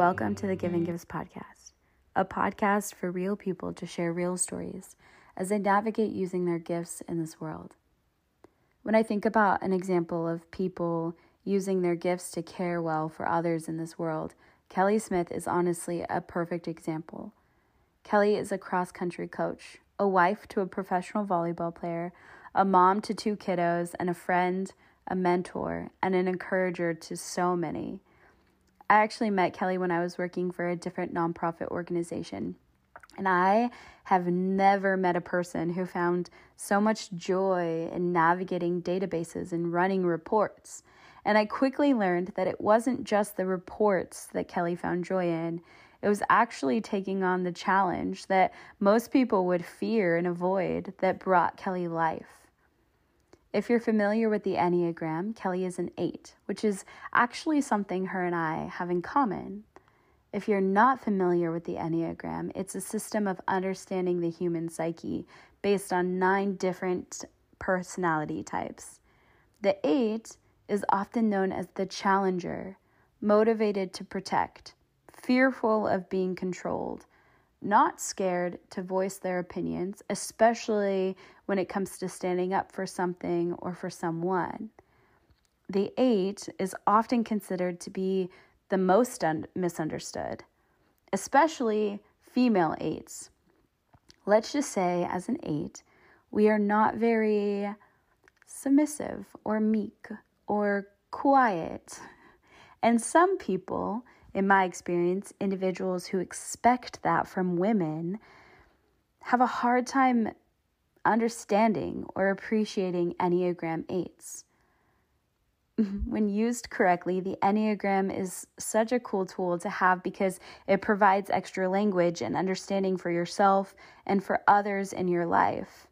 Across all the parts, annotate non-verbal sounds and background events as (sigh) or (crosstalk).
Welcome to the Give and mm. Gives podcast, a podcast for real people to share real stories as they navigate using their gifts in this world. When I think about an example of people using their gifts to care well for others in this world, Kelli Smith is honestly a perfect example. Kelli is a cross country coach, a wife to a professional volleyball player, a mom to two kiddos, and a friend, a mentor, and an encourager to so many. I actually met Kelli when I was working for a different nonprofit organization. And I have never met a person who found so much joy in navigating databases and running reports. And I quickly learned that it wasn't just the reports that Kelli found joy in, it was actually taking on the challenge that most people would fear and avoid that brought Kelli life. If you're familiar with the Enneagram, Kelli is an 8, which is actually something her and I have in common. If you're not familiar with the Enneagram, it's a system of understanding the human psyche based on nine different personality types. The 8 is often known as the challenger, motivated to protect, fearful of being controlled, not scared to voice their opinions, especially when it comes to standing up for something or for someone. The eight is often considered to be the most un- misunderstood, especially female eights. Let's just say, as an eight, we are not very submissive or meek or quiet. And some people in my experience, individuals who expect that from women have a hard time understanding or appreciating Enneagram 8s. (laughs) When used correctly, the Enneagram is such a cool tool to have because it provides extra language and understanding for yourself and for others in your life.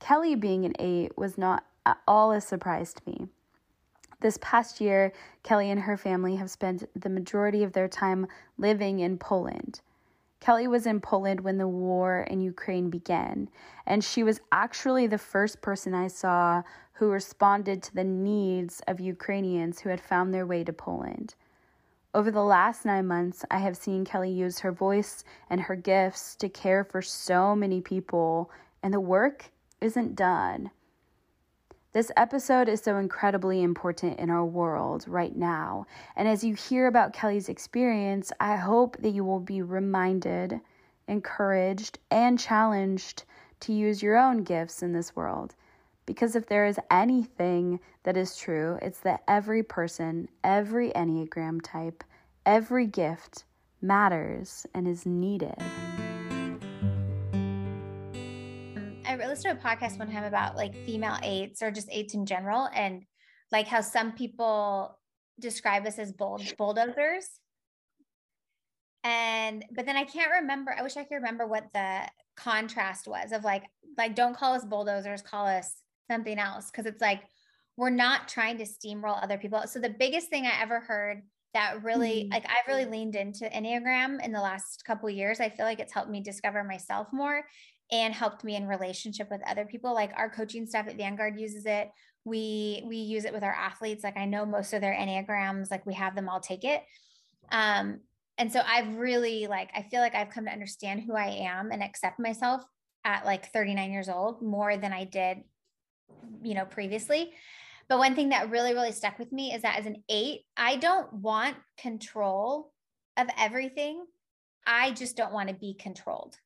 Kelli being an 8 was not at all a surprise to me. This past year, Kelli and her family have spent the majority of their time living in Poland. Kelli was in Poland when the war in Ukraine began, and she was actually the first person I saw who responded to the needs of Ukrainians who had found their way to Poland. Over the last nine months, I have seen Kelli use her voice and her gifts to care for so many people, and the work isn't done. This episode is so incredibly important in our world right now. And as you hear about Kelli's experience, I hope that you will be reminded, encouraged, and challenged to use your own gifts in this world. Because if there is anything that is true, it's that every person, every Enneagram type, every gift matters and is needed. Listened to a podcast one time about like female eights or just eights in general and like how some people describe us as bull- bulldozers. And but then I can't remember. I wish I could remember what the contrast was of like like don't call us bulldozers, call us something else because it's like we're not trying to steamroll other people. So the biggest thing I ever heard that really mm-hmm. like I've really leaned into Enneagram in the last couple years. I feel like it's helped me discover myself more and helped me in relationship with other people. Like our coaching staff at vanguard uses it. We we use it with our athletes. Like i know most of their enneagrams like we have them all take it. Um and so i've really like i feel like i've come to understand who i am and accept myself at like 39 years old more than i did you know previously. But one thing that really really stuck with me is that as an eight i don't want control of everything. I just don't want to be controlled.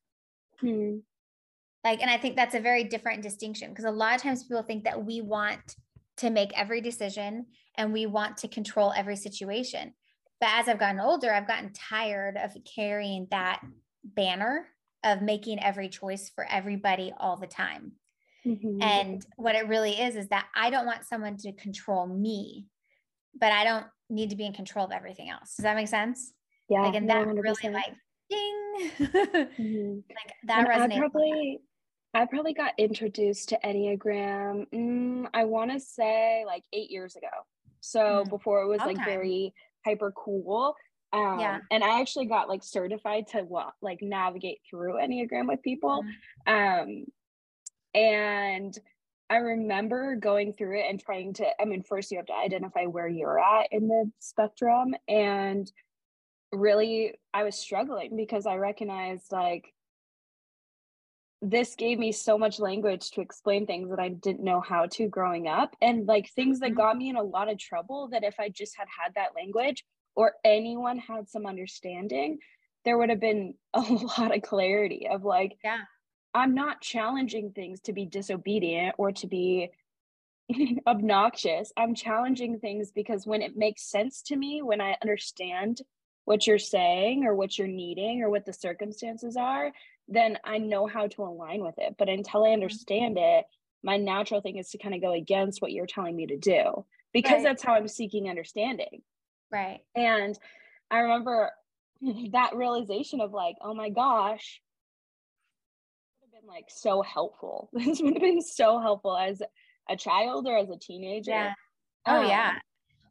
Hmm. Like, and I think that's a very different distinction because a lot of times people think that we want to make every decision and we want to control every situation. But as I've gotten older, I've gotten tired of carrying that banner of making every choice for everybody all the time. Mm-hmm. And what it really is, is that I don't want someone to control me, but I don't need to be in control of everything else. Does that make sense? Yeah. Like, and that 100%. really like, ding. (laughs) mm-hmm. Like that resonates. I probably, I probably got introduced to Enneagram, mm, I want to say like eight years ago. So mm. before it was okay. like very hyper cool. Um, yeah. And I actually got like certified to what like navigate through Enneagram with people. Mm. Um, and I remember going through it and trying to, I mean, first you have to identify where you're at in the spectrum. And really I was struggling because I recognized like this gave me so much language to explain things that I didn't know how to growing up and like things that mm-hmm. got me in a lot of trouble that if I just had had that language or anyone had some understanding there would have been (laughs) a lot of clarity of like yeah I'm not challenging things to be disobedient or to be (laughs) obnoxious. I'm challenging things because when it makes sense to me, when I understand what you're saying or what you're needing or what the circumstances are, then I know how to align with it. But until I mm-hmm. understand it, my natural thing is to kind of go against what you're telling me to do because right. that's how I'm seeking understanding. Right. And I remember (laughs) that realization of like, oh my gosh, would have been like so helpful. (laughs) This would have been so helpful as a child or as a teenager. Yeah. Oh um, yeah.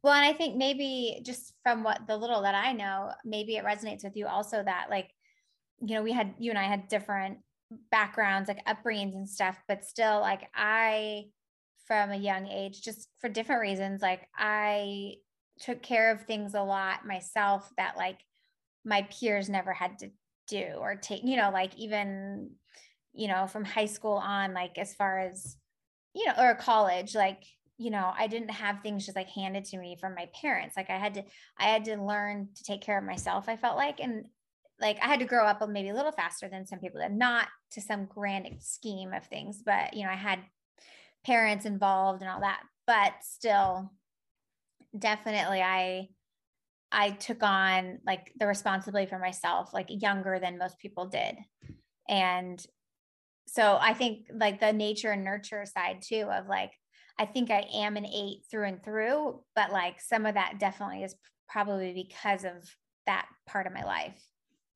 Well, and I think maybe just from what the little that I know, maybe it resonates with you also that like, you know, we had you and I had different backgrounds, like upbringings and stuff, but still like I from a young age, just for different reasons, like I took care of things a lot myself that like my peers never had to do or take, you know, like even, you know, from high school on, like as far as you know, or college, like, you know, I didn't have things just like handed to me from my parents. Like I had to, I had to learn to take care of myself, I felt like. And like I had to grow up maybe a little faster than some people did, not to some grand scheme of things, but you know, I had parents involved and all that, but still definitely I I took on like the responsibility for myself like younger than most people did. And so I think like the nature and nurture side too of like I think I am an eight through and through, but like some of that definitely is probably because of that part of my life.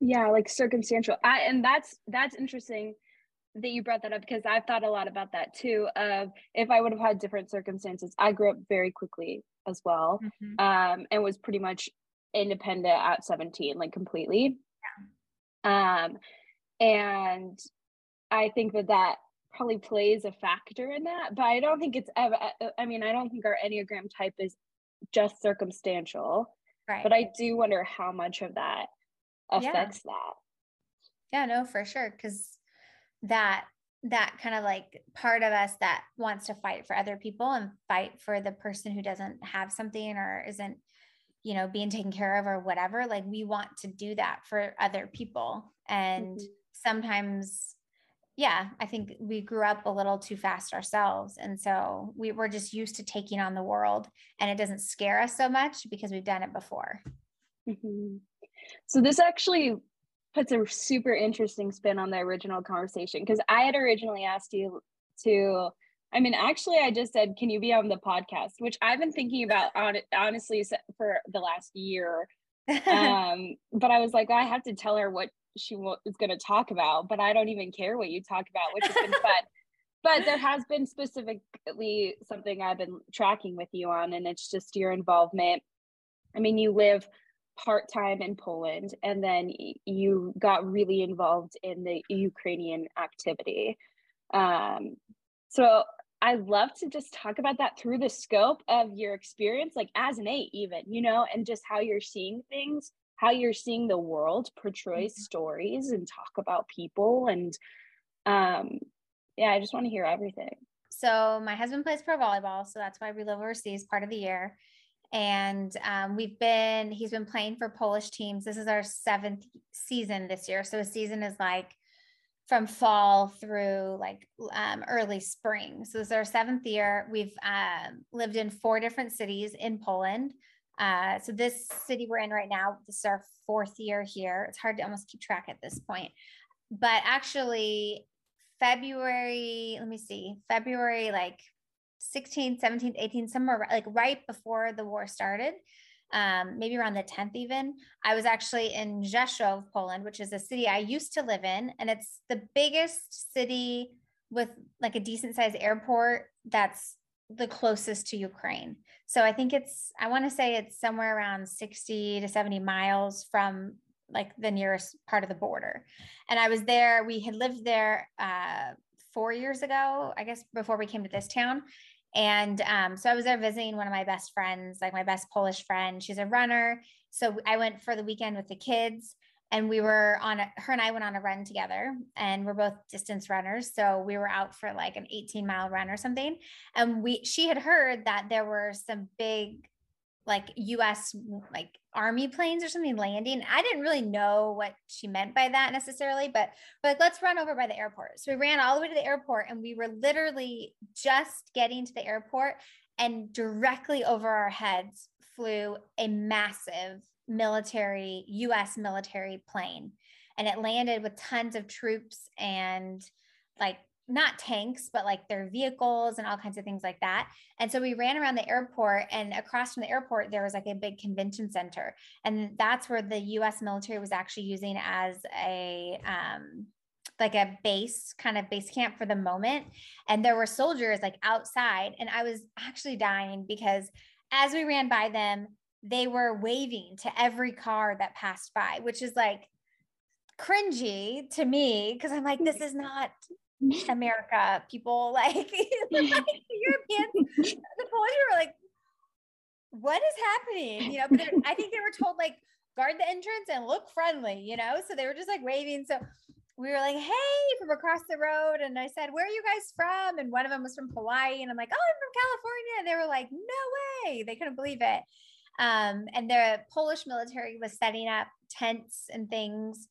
Yeah, like circumstantial. I and that's that's interesting that you brought that up because I've thought a lot about that too. Of if I would have had different circumstances, I grew up very quickly as well, mm-hmm. um, and was pretty much independent at 17, like completely. Yeah. Um, and I think that that probably plays a factor in that, but I don't think it's ever, uh, I mean, I don't think our Enneagram type is just circumstantial. Right. But I do wonder how much of that affects yeah. that. Yeah, no, for sure. Cause that, that kind of like part of us that wants to fight for other people and fight for the person who doesn't have something or isn't, you know, being taken care of or whatever. Like we want to do that for other people. And mm-hmm. sometimes yeah, I think we grew up a little too fast ourselves. And so we were just used to taking on the world and it doesn't scare us so much because we've done it before. Mm-hmm. So this actually puts a super interesting spin on the original conversation because I had originally asked you to. I mean, actually, I just said, "Can you be on the podcast?" Which I've been thinking about on honestly for the last year. (laughs) um, but I was like, I have to tell her what she is going to talk about, but I don't even care what you talk about, which has been (laughs) fun. But there has been specifically something I've been tracking with you on, and it's just your involvement. I mean, you live part time in Poland, and then you got really involved in the Ukrainian activity. Um, so I'd love to just talk about that through the scope of your experience, like as an eight, even, you know, and just how you're seeing things how you're seeing the world portray mm-hmm. stories and talk about people and um yeah i just want to hear everything so my husband plays pro volleyball so that's why we live overseas part of the year and um, we've been he's been playing for polish teams. This is our seventh season this year. So a season is like from fall through like um, early spring. So this is our seventh year. We've um, lived in four different cities in poland. Uh, so this city we're in right now, this is our fourth year here. It's hard to almost keep track at this point. But actually, February, let me see, February like 16th, 17th, 18th, somewhere like right before the war started, um, maybe around the 10th even, I was actually in Rzeszów, Poland, which is a city I used to live in. And it's the biggest city with like a decent sized airport that's the closest to Ukraine. So I think it's, I want to say it's somewhere around 60 to 70 miles from like the nearest part of the border. And I was there, we had lived there uh, four years ago, I guess, before we came to this town. And um, so I was there visiting one of my best friends, like my best Polish friend. She's a runner. So I went for the weekend with the kids and we were on a, her and I went on a run together and we're both distance runners. So we were out for like an 18 mile run or something. And we, she had heard that there were some big like US like army planes or something landing. I didn't really know what she meant by that necessarily, but but let's run over by the airport. So we ran all the way to the airport and we were literally just getting to the airport and directly over our heads flew a massive military US military plane and it landed with tons of troops and like not tanks, but like their vehicles and all kinds of things like that. And so we ran around the airport, and across from the airport, there was like a big convention center. And that's where the US military was actually using as a, um, like a base kind of base camp for the moment. And there were soldiers like outside. And I was actually dying because as we ran by them, they were waving to every car that passed by, which is like cringy to me because I'm like, this (laughs) is not America people (laughs) like, like Europeans, the Polish were like, what is happening? You know, but I think they were told like guard the entrance and look friendly, you know? So they were just like waving. So we were like, hey, from across the road. And I said, where are you guys from? And one of them was from Hawaii. And I'm like, oh, I'm from California. And they were like, no way. They couldn't believe it. Um, and the Polish military was setting up tents and things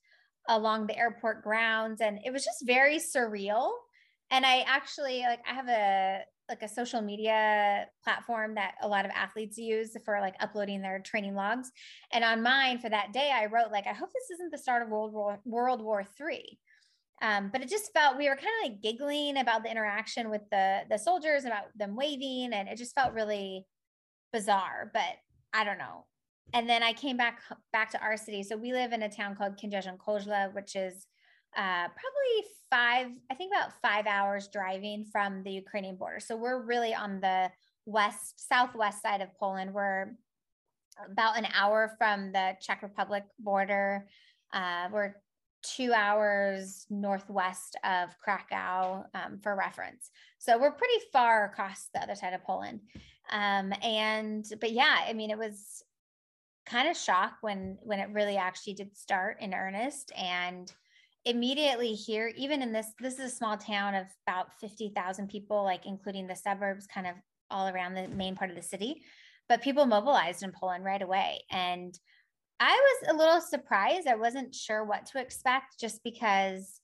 along the airport grounds and it was just very surreal. And i actually like i have a like a social media platform that a lot of athletes use for like uploading their training logs. And on mine for that day i wrote like i hope this isn't the start of world war world war three. Um, but it just felt we were kind of like giggling about the interaction with the the soldiers about them waving and it just felt really bizarre but i don't know and then I came back back to our city. So we live in a town called Kędzierzyn-Koźle, which is uh, probably five, I think about five hours driving from the Ukrainian border. So we're really on the west, southwest side of Poland. We're about an hour from the Czech Republic border. Uh, we're two hours northwest of Krakow um, for reference. So we're pretty far across the other side of Poland. Um, and, but yeah, I mean, it was, kind of shocked when when it really actually did start in earnest and immediately here even in this this is a small town of about 50,000 people like including the suburbs kind of all around the main part of the city but people mobilized in Poland right away and I was a little surprised. I wasn't sure what to expect just because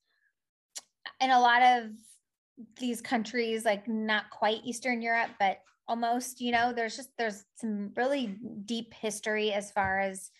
in a lot of these countries like not quite eastern Europe but almost you know there's just there's some really deep history as far as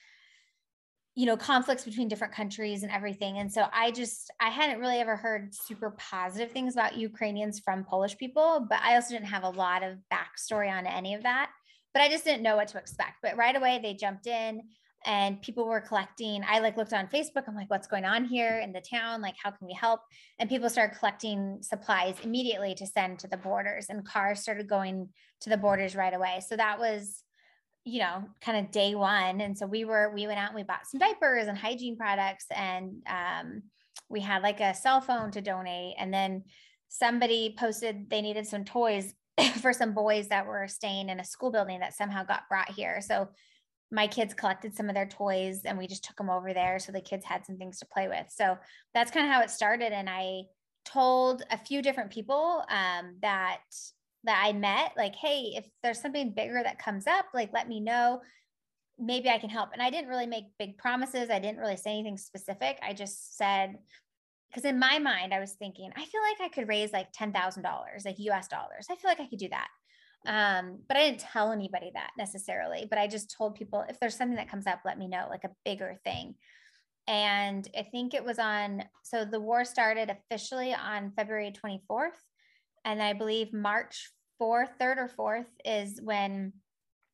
you know conflicts between different countries and everything. And so i just i hadn't really ever heard super positive things about ukrainians from polish people but i also didn't have a lot of backstory on any of that. But i just didn't know what to expect. But right away they jumped in and people were collecting i like looked on facebook i'm like what's going on here in the town? Like how can we help? And people started collecting supplies immediately to send to the borders and cars started going to the borders right away. So that was you know kind of day one and so we were we went out and we bought some diapers and hygiene products and um, we had like a cell phone to donate and then somebody posted they needed some toys (laughs) for some boys that were staying in a school building that somehow got brought here. So my kids collected some of their toys and we just took them over there so the kids had some things to play with. So that's kind of how it started and i told a few different people um, that that i met like hey if there's something bigger that comes up like let me know. Maybe i can help. And i didn't really make big promises. I didn't really say anything specific. I just said because in my mind i was thinking i feel like i could raise like $10000 like us dollars. I feel like i could do that um, but I didn't tell anybody that necessarily, but I just told people if there's something that comes up, let me know, like a bigger thing. And I think it was on, so the war started officially on February 24th. And I believe March 4th, 3rd or 4th is when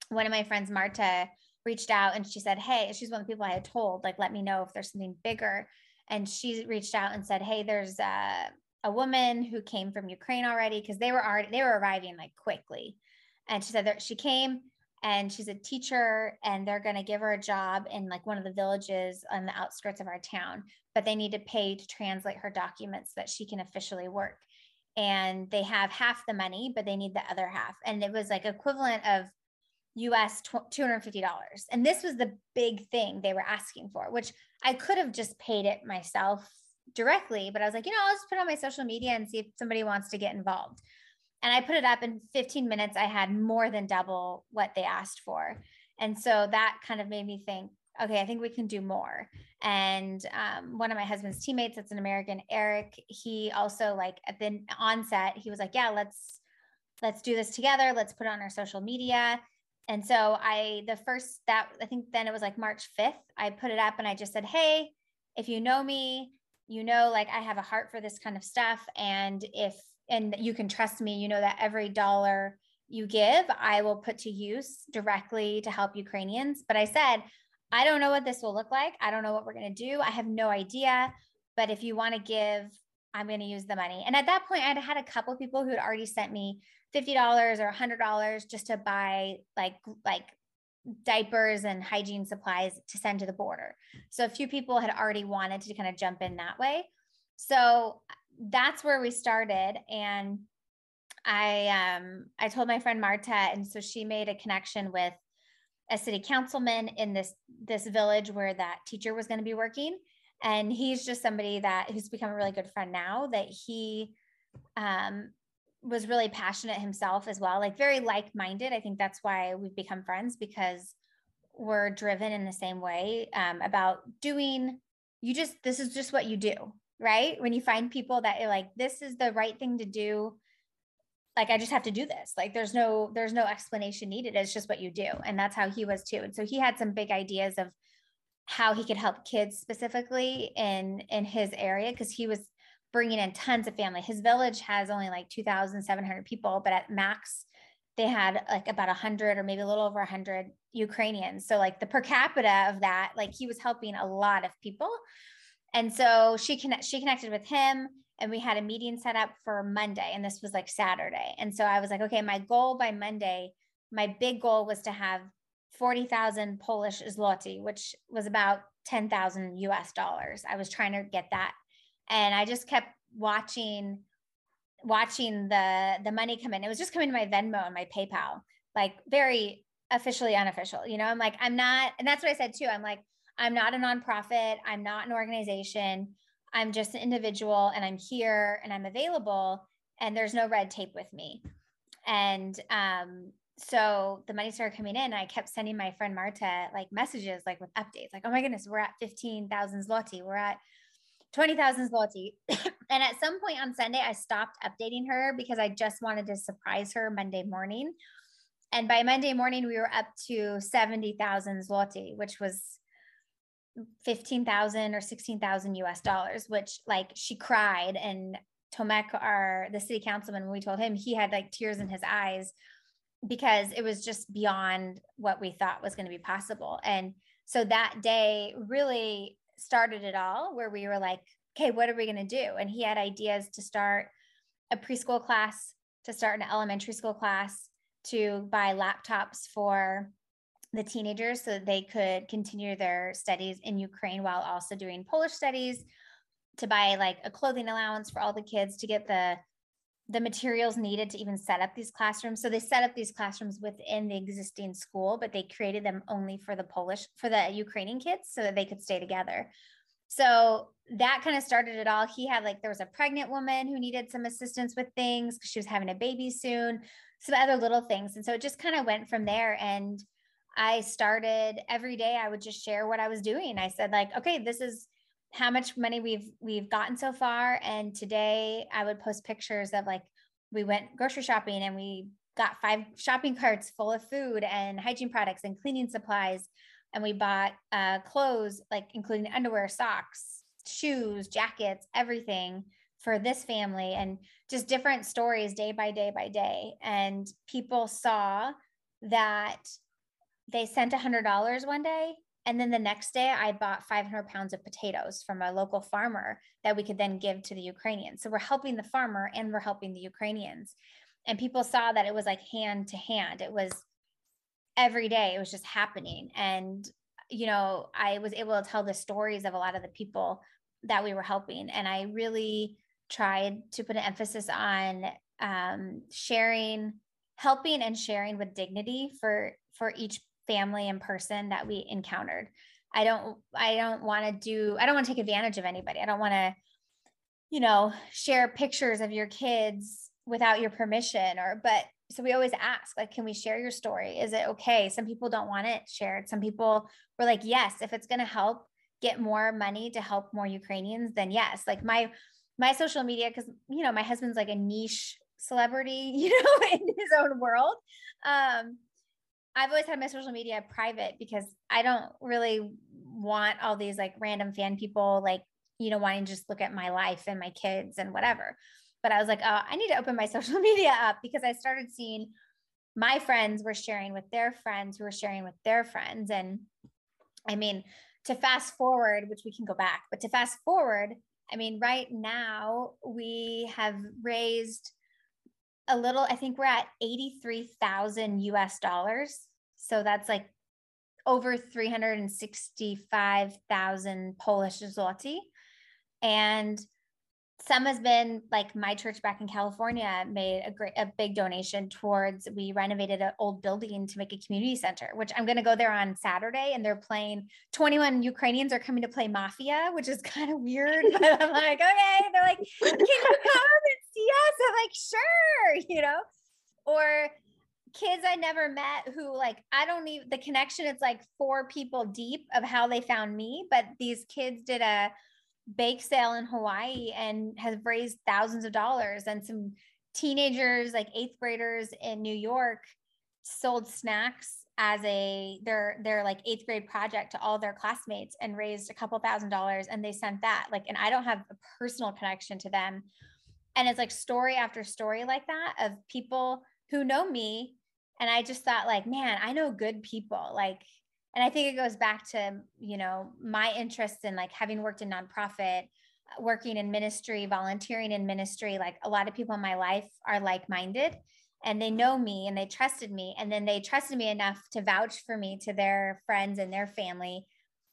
one of my friends, Marta, reached out and she said, Hey, she's one of the people I had told, like, let me know if there's something bigger. And she reached out and said, Hey, there's a, a woman who came from Ukraine already because they were already they were arriving like quickly. And she said that she came and she's a teacher and they're going to give her a job in like one of the villages on the outskirts of our town, but they need to pay to translate her documents so that she can officially work. and they have half the money, but they need the other half. And it was like equivalent of US $250. And this was the big thing they were asking for, which I could have just paid it myself directly, but I was like, you know, I'll just put on my social media and see if somebody wants to get involved. And I put it up in 15 minutes. I had more than double what they asked for. And so that kind of made me think, okay, I think we can do more. And um, one of my husband's teammates, that's an American, Eric, he also like at the onset, he was like, yeah, let's, let's do this together. Let's put it on our social media. And so I, the first that I think then it was like March 5th, I put it up and I just said, Hey, if you know me, you know, like I have a heart for this kind of stuff. And if, and you can trust me, you know that every dollar you give, I will put to use directly to help Ukrainians. But I said, I don't know what this will look like. I don't know what we're going to do. I have no idea. But if you want to give, I'm going to use the money. And at that point, I'd had a couple people who had already sent me $50 or $100 just to buy like, like diapers and hygiene supplies to send to the border. So a few people had already wanted to kind of jump in that way. So that's where we started. And I um I told my friend Marta, and so she made a connection with a city councilman in this this village where that teacher was going to be working and he's just somebody that who's become a really good friend now that he um, was really passionate himself as well like very like-minded i think that's why we've become friends because we're driven in the same way um, about doing you just this is just what you do right when you find people that are like this is the right thing to do like I just have to do this. Like there's no there's no explanation needed. It's just what you do. And that's how he was too. And so he had some big ideas of how he could help kids specifically in in his area because he was bringing in tons of family. His village has only like 2,700 people, but at max they had like about 100 or maybe a little over 100 Ukrainians. So like the per capita of that, like he was helping a lot of people. And so she connect she connected with him and we had a meeting set up for Monday and this was like Saturday. And so I was like, okay, my goal by Monday, my big goal was to have 40,000 Polish zloty, which was about 10,000 US dollars. I was trying to get that. And I just kept watching watching the the money come in. It was just coming to my Venmo and my PayPal, like very officially unofficial. You know, I'm like I'm not and that's what I said too. I'm like I'm not a nonprofit, I'm not an organization. I'm just an individual and I'm here and I'm available and there's no red tape with me. And um, so the money started coming in I kept sending my friend Marta like messages like with updates like, oh my goodness, we're at 15,000 zloty. We're at 20,000 zloty. (coughs) and at some point on Sunday, I stopped updating her because I just wanted to surprise her Monday morning. And by Monday morning, we were up to 70,000 zloty, which was 15,000 or 16,000 US dollars, which like she cried. And Tomek, our the city councilman, when we told him, he had like tears in his eyes because it was just beyond what we thought was going to be possible. And so that day really started it all, where we were like, okay, what are we going to do? And he had ideas to start a preschool class, to start an elementary school class, to buy laptops for the teenagers so that they could continue their studies in Ukraine while also doing Polish studies to buy like a clothing allowance for all the kids to get the the materials needed to even set up these classrooms. So they set up these classrooms within the existing school, but they created them only for the Polish for the Ukrainian kids so that they could stay together. So that kind of started it all. He had like there was a pregnant woman who needed some assistance with things because she was having a baby soon, some other little things. And so it just kind of went from there and I started every day I would just share what I was doing. I said like, okay, this is how much money we've we've gotten so far and today I would post pictures of like we went grocery shopping and we got five shopping carts full of food and hygiene products and cleaning supplies and we bought uh, clothes like including underwear, socks, shoes, jackets, everything for this family and just different stories day by day by day. And people saw that they sent a hundred dollars one day and then the next day i bought 500 pounds of potatoes from a local farmer that we could then give to the ukrainians. So we're helping the farmer and we're helping the ukrainians. And people saw that it was like hand to hand. It was every day it was just happening. And you know i was able to tell the stories of a lot of the people that we were helping. And i really tried to put an emphasis on um, sharing, helping and sharing with dignity for for each family and person that we encountered. I don't I don't want to do I don't want to take advantage of anybody. I don't want to you know share pictures of your kids without your permission or but so we always ask like can we share your story? Is it okay? Some people don't want it shared. Some people were like yes if it's going to help get more money to help more ukrainians then yes. Like my my social media because you know my husband's like a niche celebrity (laughs) you know in his own world. Um i've always had my social media private because i don't really want all these like random fan people like you know wanting to just look at my life and my kids and whatever but I was like, oh, I need to open my (laughs) social media up because I started seeing my friends were sharing with their friends who were sharing with their friends. And I mean, to fast forward, which we can go back, but to fast forward, I mean, right now we have raised a little, I think we're at 83,000 US dollars. So that's like over 365,000 Polish zloty. And some has been like my church back in California made a great a big donation towards we renovated an old building to make a community center, which I'm going to go there on Saturday and they're playing 21 Ukrainians are coming to play Mafia, which is (laughs) kind of weird, but I'm like, okay, they're like, can you come and see us? I'm like, sure, (laughs) you know, or kids I never met who like I don't even the connection it's like four people deep of how they found me but these kids did a bake sale in Hawaii and has raised thousands of dollars. And some teenagers, like eighth graders in New York, sold snacks as a their their like eighth grade project to all their classmates and raised a couple thousand dollars and they sent that like and i don't have a personal connection to them and it's like story after story like that of people who know me and i just thought like man i know good people. Like and i think it goes back to you know my interest in like having worked in nonprofit uh, working in ministry volunteering in ministry like a lot of people in my life are like-minded and they know me and they trusted me. And then they trusted me enough to vouch for me to their friends and their family.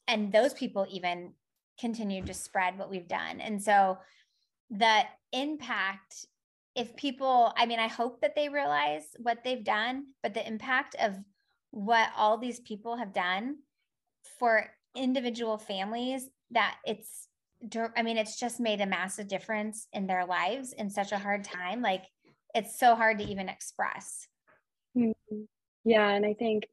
And those people even continue to spread what we've done. And so the impact if people i mean i hope that they realize what they've done but the impact of what all these people have done for individual families that it's i mean it's just made a massive difference in their lives in such a hard time like it's so hard to even express mm-hmm. yeah and i think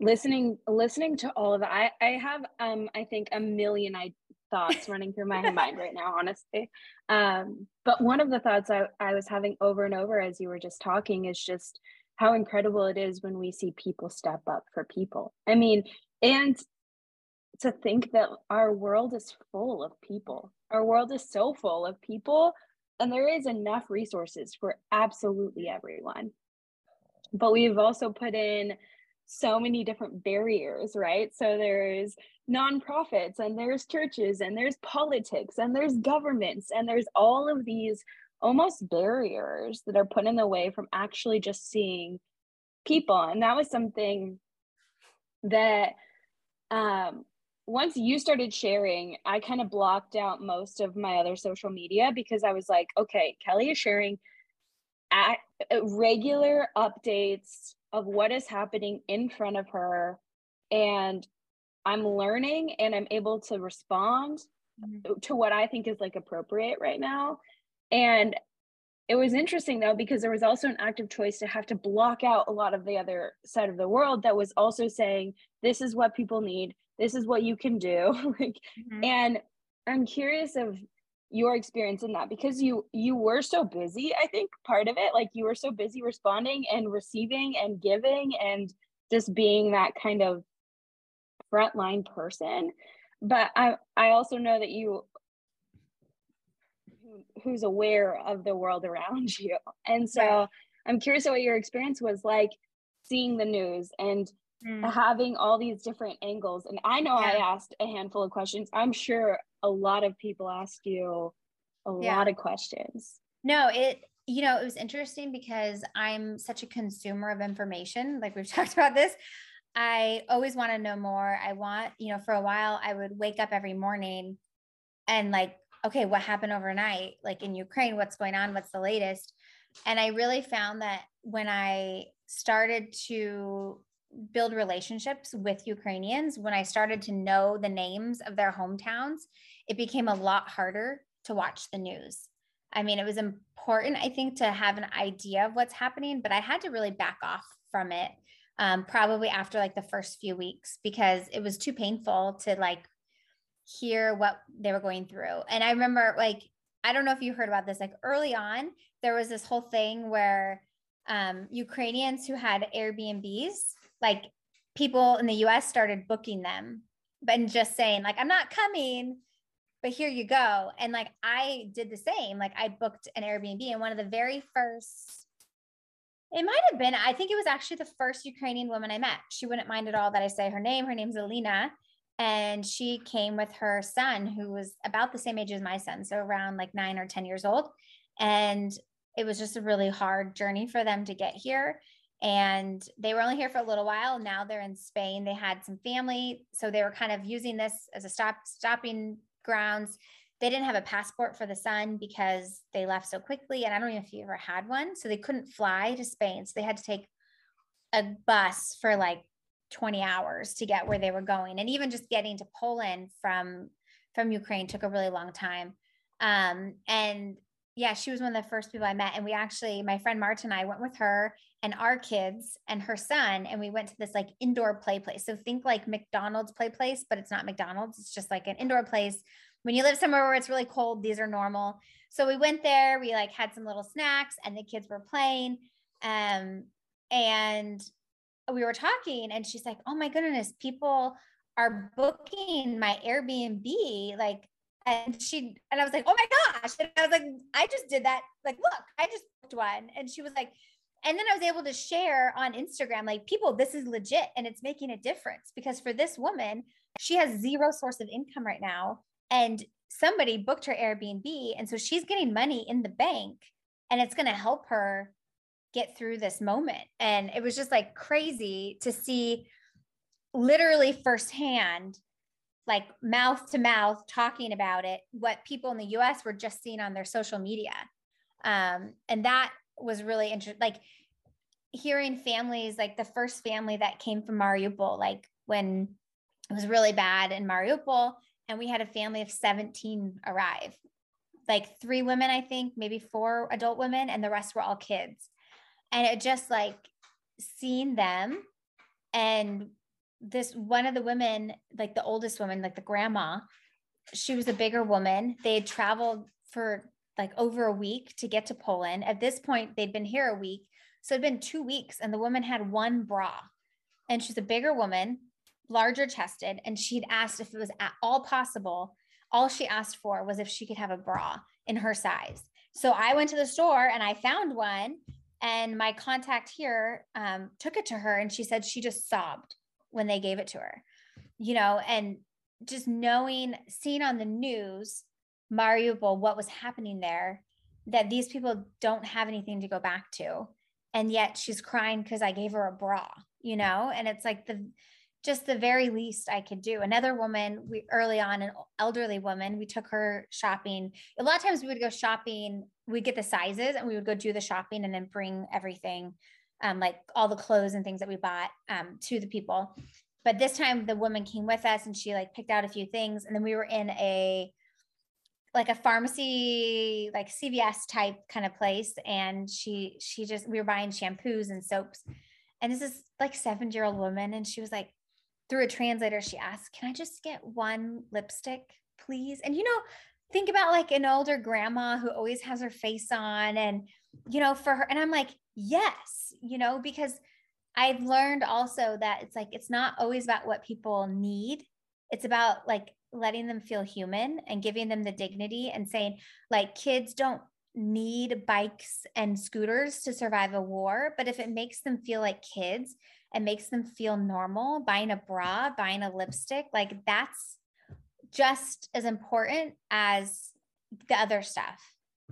listening listening to all of it i i have um i think a million I, thoughts running through my mind right now honestly um but one of the thoughts I, I was having over and over as you were just talking is just how incredible it is when we see people step up for people. I mean, and to think that our world is full of people. Our world is so full of people, and there is enough resources for absolutely everyone. But we've also put in so many different barriers, right? So there's nonprofits, and there's churches, and there's politics, and there's governments, and there's all of these almost barriers that are put in the way from actually just seeing people and that was something that um once you started sharing i kind of blocked out most of my other social media because i was like okay kelli is sharing at regular updates of what is happening in front of her and i'm learning and i'm able to respond mm-hmm. to what i think is like appropriate right now and it was interesting though because there was also an active choice to have to block out a lot of the other side of the world that was also saying this is what people need this is what you can do (laughs) like mm-hmm. and i'm curious of your experience in that because you you were so busy i think part of it like you were so busy responding and receiving and giving and just being that kind of frontline person but i i also know that you who's aware of the world around (laughs) you. And so. I'm curious what your experience was like seeing the news and mm. having all these different angles. And I know yeah. I asked a handful of questions. I'm sure a lot of people ask you a yeah. lot of questions. No, it you know, it was interesting because I'm such a consumer of information. Like we've (laughs) talked about this. I always want to know more. I want, you know, for a while I would wake up every morning and like okay, what happened overnight? Like in Ukraine, what's going on? What's the latest? And I really found that when I started to build relationships with Ukrainians, when I started to know the names of their hometowns, it became a lot harder to watch the news. I mean, it was important, I think, to have an idea of what's happening, but I had to really back off from it um, probably after like the first few weeks because it was too painful to like hear what they were going through. And I remember like, I don't know if you heard about this, like early on, there was this whole thing where um, Ukrainians who had Airbnbs, like people in the US started booking them, but just saying, like, I'm not coming, but here you go. And like, I did the same. Like, I booked an Airbnb, and one of the very first, it might have been, I think it was actually the first Ukrainian woman I met. She wouldn't mind at all that I say her name. Her name's Alina and she came with her son who was about the same age as my son so around like 9 or 10 years old and it was just a really hard journey for them to get here and they were only here for a little while. Now they're in spain. They had some family so they were kind of using this as a stop stopping grounds. They didn't have a passport for the son because they left so quickly and i don't know if you ever had one so they couldn't fly to spain. So they had to take a bus for like 20 hours to get where they were going and even just getting to poland from from ukraine took a really long time. Um, and yeah she was one of the first people i met and we actually my friend marta and i went with her and our kids and her son and we went to this like indoor play place so think like mcdonald's play place but it's not mcdonald's it's just like an indoor place when you live somewhere where it's really cold these are normal so we went there we like had some little snacks and the kids were playing um, and we were talking and she's like, oh my goodness, people are booking my Airbnb. Like, and she, and I was like, oh my gosh. And I was like, I just did that. Like, look, I just booked one. And she was like, and then I was able to share on Instagram, like, people, this is legit and it's making a difference because for this woman, she has zero source of income right now. And somebody booked her Airbnb. And so she's getting money in the bank and it's going to help her get through this moment. And it was just like crazy to see literally firsthand, like mouth to mouth talking about it, what people in the US were just seeing on their social media. Um, and that was really interesting. Like hearing families, like the first family that came from Mariupol, like when it was really bad in Mariupol, and we had a family of 17 arrive like three women, I think, maybe four adult women, and the rest were all kids and it just like seeing them and this one of the women like the oldest woman like the grandma she was a bigger woman. They had traveled for like over a week to get to poland. At this point they'd been here a week. So it'd been two weeks and the woman had one bra. And she's a bigger woman larger chested and she'd asked if it was at all possible. All she asked for was if she could have a bra in her size. So i went to the store and i found one and my contact here um, took it to her and she said she just sobbed when they gave it to her, you know, and just knowing, seeing on the news, Mariupol, what was happening there, that these people don't have anything to go back to. And yet she's crying because I gave her a bra, you know, and it's like the, just the very least I could do. Another woman, we early on, an elderly woman, we took her shopping. A lot of times we would go shopping, we'd get the sizes and we would go do the shopping and then bring everything, um, like all the clothes and things that we bought um, to the people. But this time the woman came with us and she like picked out a few things. And then we were in a, like a pharmacy, like CVS type kind of place. And she, she just, we were buying shampoos and soaps. And this is like seven year old woman. And she was like, through a translator, she asked, Can I just get one lipstick, please? And you know, think about like an older grandma who always has her face on and, you know, for her. And I'm like, Yes, you know, because I've learned also that it's like, it's not always about what people need. It's about like letting them feel human and giving them the dignity and saying, like, kids don't need bikes and scooters to survive a war, but if it makes them feel like kids and makes them feel normal, buying a bra, buying a lipstick, like that's just as important as the other stuff,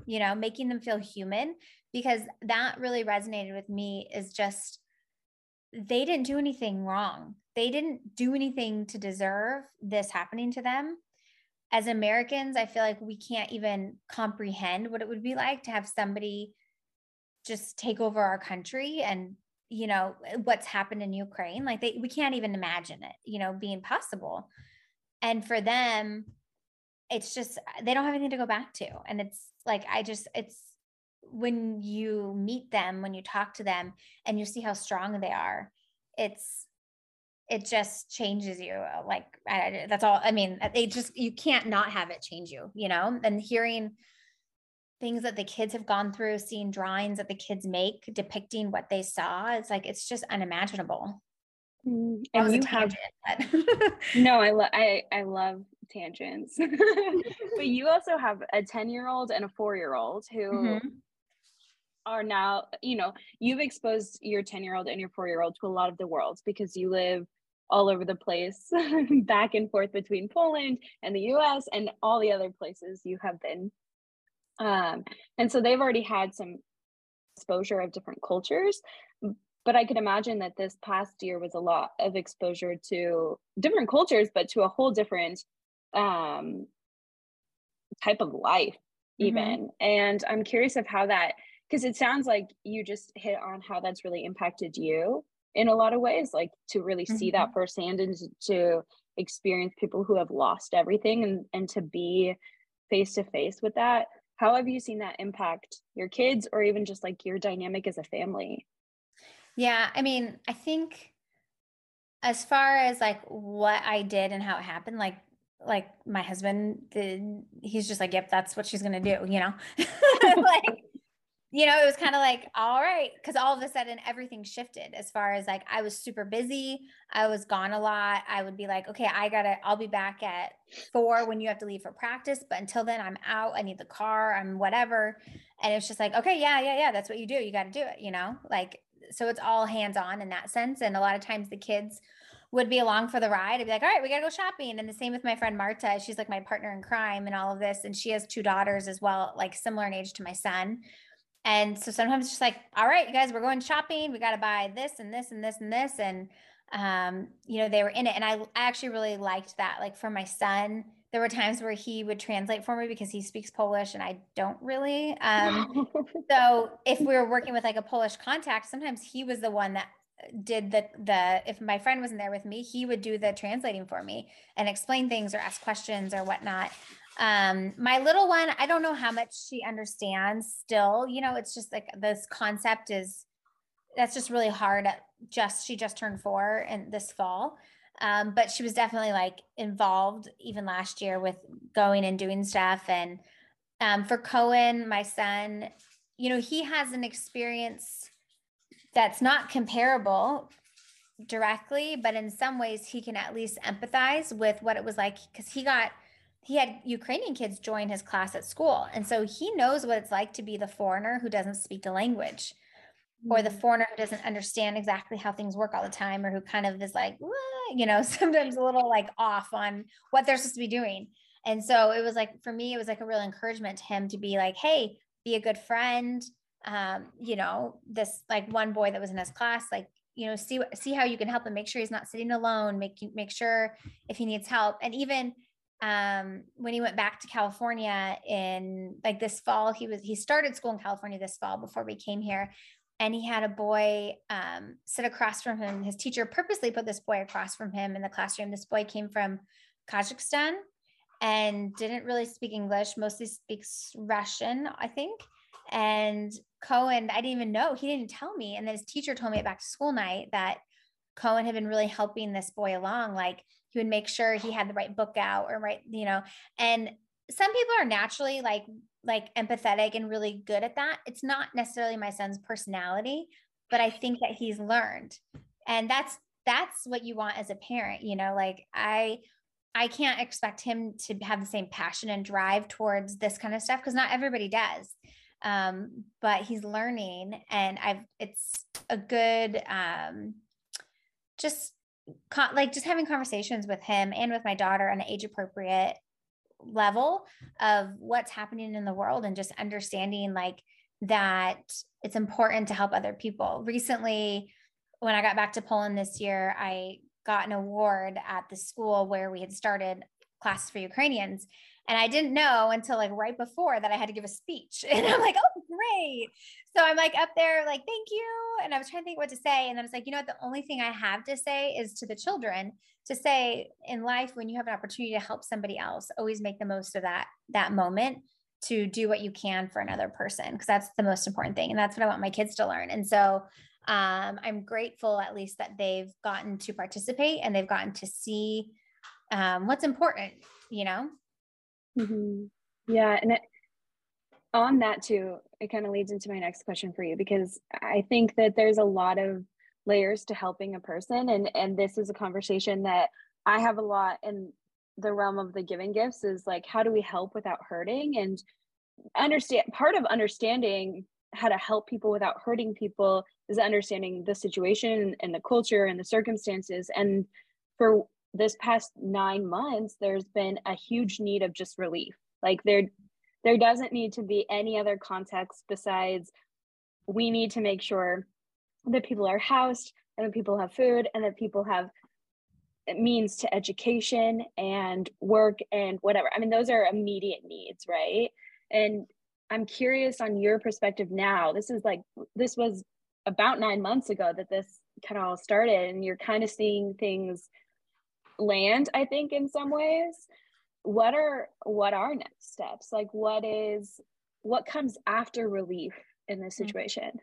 you know, making them feel human because that really resonated with me is just they didn't do anything wrong. They didn't do anything to deserve this happening to them. as Americans, I feel like we can't even comprehend what it would be like to have somebody just take over our country and you know what's happened in Ukraine like they we can't even imagine it you know being possible and for them it's just uh, they don't have anything to go back to and it's like I just it's when you meet them when you talk to them and you see how strong they are it's it just changes you uh, like I, that's all i mean uh, it just you can't not have it change you you know and hearing things that the kids have gone through, seeing drawings that the kids make depicting what they saw. It's like it's just unimaginable. Mm, and you tangent, have (laughs) no, I love I I love tangents. (laughs) but you also have a 10 year old and a four year old who mm-hmm. are now, you know, you've exposed your 10 year old and your four year old to a lot of the world because you live all over the place, (laughs) back and forth between Poland and the US and all the other places you have been um, and so they've already had some exposure of different cultures. But I could imagine that this past year was a lot of exposure to different cultures, but to a whole different um, type of life, mm-hmm. even. Mm-hmm. And I'm curious of how that, because it sounds like you just hit on how that's really impacted you in a lot of ways, like to really mm-hmm. see that mm-hmm. firsthand and to experience people who have lost everything and, and to be face to face with that how have you seen that impact your kids or even just like your dynamic as a family yeah i mean i think as far as like what i did and how it happened like like my husband did he's just like yep that's what she's gonna do you know (laughs) (laughs) like you know, it was kind of like, all right, because all of a sudden everything shifted as far as like I was super busy. I was gone a lot. I would be like, okay, I gotta, I'll be back at four when you have to leave for practice. But until then, I'm out. I need the car. I'm whatever. And it's just like, okay, yeah, yeah, yeah, that's what you do. You got to do it, you know? Like, so it's all hands on in that sense. And a lot of times the kids, would be along for the ride. I'd be like, all right, we got to go shopping. And the same with my friend Marta. She's like my partner in crime and all of this. And she has two daughters as well, like similar in age to my son. And so sometimes it's just like, all right, you guys, we're going shopping. We got to buy this and this and this and this. And, um, you know, they were in it. And I, I actually really liked that. Like for my son, there were times where he would translate for me because he speaks Polish and I don't really. Um, (laughs) so if we were working with like a Polish contact, sometimes he was the one that did the the if my friend wasn't there with me he would do the translating for me and explain things or ask questions or whatnot. Um my little one i don't know how much she understands still you know it's just like this concept is that's just really hard just she just turned four and this fall. Um but she was definitely like involved even last year with going and doing stuff. And um for cohen my son you know he has an experience that's not comparable directly but in some ways he can at least empathize with what it was like because he got he had Ukrainian kids join his class at school. And so he knows what it's like to be the foreigner who doesn't speak the language or the mm. foreigner who doesn't understand exactly how things work all the time or who kind of is like, you know, (laughs) sometimes a little like off on what they're supposed to be doing. And so it was like, for me, it was like a real encouragement to him to be like, hey, be a good friend. Um, you know, this like one boy that was in his class, like, you know, see, see how you can help him, make sure he's not sitting alone, make, make sure if he needs help. And even, um, when he went back to California in like this fall, he was he started school in California this fall before we came here, and he had a boy um, sit across from him. His teacher purposely put this boy across from him in the classroom. This boy came from Kazakhstan and didn't really speak English, mostly speaks Russian, I think. And Cohen, I didn't even know, he didn't tell me. And then his teacher told me at back to school night that Cohen had been really helping this boy along. Like he would make sure he had the right book out or right, you know, and some people are naturally like like empathetic and really good at that. It's not necessarily my son's personality, but I think that he's learned. And that's that's what you want as a parent, you know, like I I can't expect him to have the same passion and drive towards this kind of stuff because not everybody does. Um, but he's learning and I've it's a good um just like just having conversations with him and with my daughter on an age appropriate level of what's happening in the world and just understanding like that it's important to help other people. Recently, when I got back to Poland this year, I got an award at the school where we had started classes for Ukrainians. And I didn't know until like right before that I had to give a speech. (laughs) And I'm like, oh, great. So I'm like up there, like, thank you. And I was trying to think what to say. And then I was like, you know what? The only thing I have to say is to the children to say in life, when you have an opportunity to help somebody else, always make the most of that, that moment to do what you can for another person. Cause that's the most important thing. And that's what I want my kids to learn. And so um, I'm grateful at least that they've gotten to participate and they've gotten to see um, what's important, you know? Mm-hmm. Yeah. And it, on that too, it kind of leads into my next question for you because I think that there's a lot of layers to helping a person. And, and this is a conversation that I have a lot in the realm of the giving gifts is like, how do we help without hurting? And understand part of understanding how to help people without hurting people is understanding the situation and the culture and the circumstances and for this past nine months there's been a huge need of just relief. Like there there doesn't need to be any other context besides we need to make sure that people are housed and that people have food and that people have means to education and work and whatever. I mean those are immediate needs right? And I'm curious on your perspective now. This is like, this was about nine months ago that this kind of all started, and you're kind of seeing things land, I think, in some ways. What are what are next steps? Like what is what comes after relief in this mm-hmm. situation?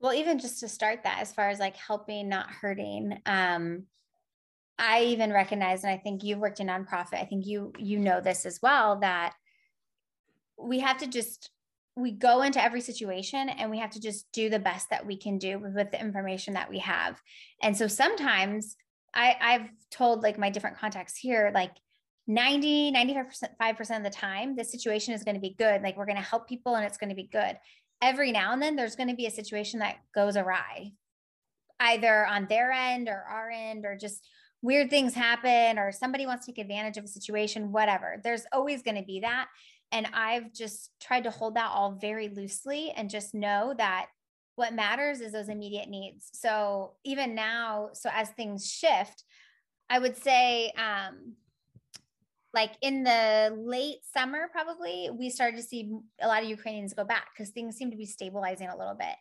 Well, even just to start that, as far as like helping, not hurting, um, I even recognize, and I think you've worked in nonprofit. I think you you know this as well that we have to just we go into every situation and we have to just do the best that we can do with, with the information that we have and so sometimes i i've told like my different contacts here like 90 95% of the time the situation is going to be good. Like we're going to help people and it's going to be good. Every now and then there's going to be a situation that goes awry either on their end or our end or just weird things happen or somebody wants to take advantage of a situation whatever. There's always going to be that. And I've just tried to hold that all very loosely and just know that what matters is those immediate needs. So even now, so as things shift, I would say, um, like in the late summer, probably we started to see a lot of Ukrainians go back because things seem to be stabilizing a little bit.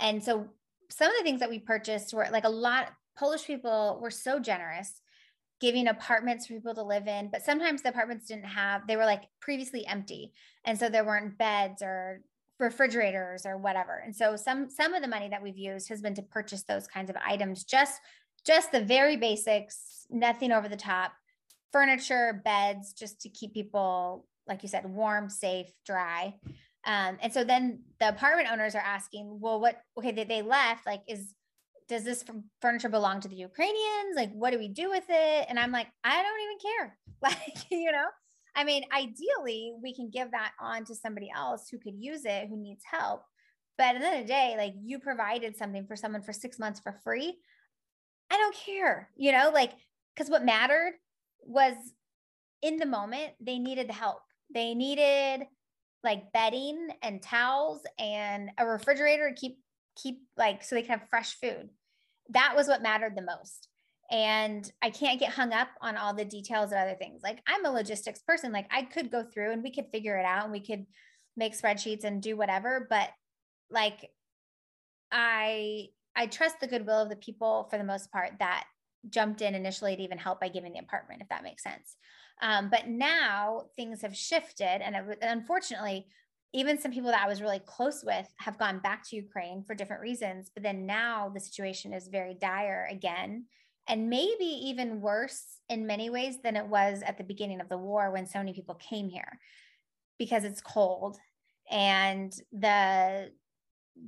And so some of the things that we purchased were like a lot Polish people were so generous giving apartments for people to live in, but sometimes the apartments didn't have, they were like previously empty. And so there weren't beds or refrigerators or whatever. And so some some of the money that we've used has been to purchase those kinds of items, just just the very basics, nothing over the top, furniture, beds, just to keep people, like you said, warm, safe, dry. Um, and so then the apartment owners are asking, well, what, okay, they, they left, like, is does this furniture belong to the Ukrainians? Like, what do we do with it? And I'm like, I don't even care. (laughs) Like, you know, I mean, ideally, we can give that on to somebody else who could use it, who needs help. But at the end of the day, like you provided something for someone for six months for free. I don't care, you know, like, because what mattered was in the moment, they needed the help. They needed like bedding and towels and a refrigerator to keep keep like so they can have fresh food that was what mattered the most and i can't get hung up on all the details of other things like i'm a logistics person like i could go through and we could figure it out and we could make spreadsheets and do whatever but like i i trust the goodwill of the people for the most part that jumped in initially to even help by giving the apartment if that makes sense um, but now things have shifted and it, unfortunately even some people that I was really close with have gone back to Ukraine for different reasons. But then now the situation is very dire again, and maybe even worse in many ways than it was at the beginning of the war when so many people came here because it's cold and the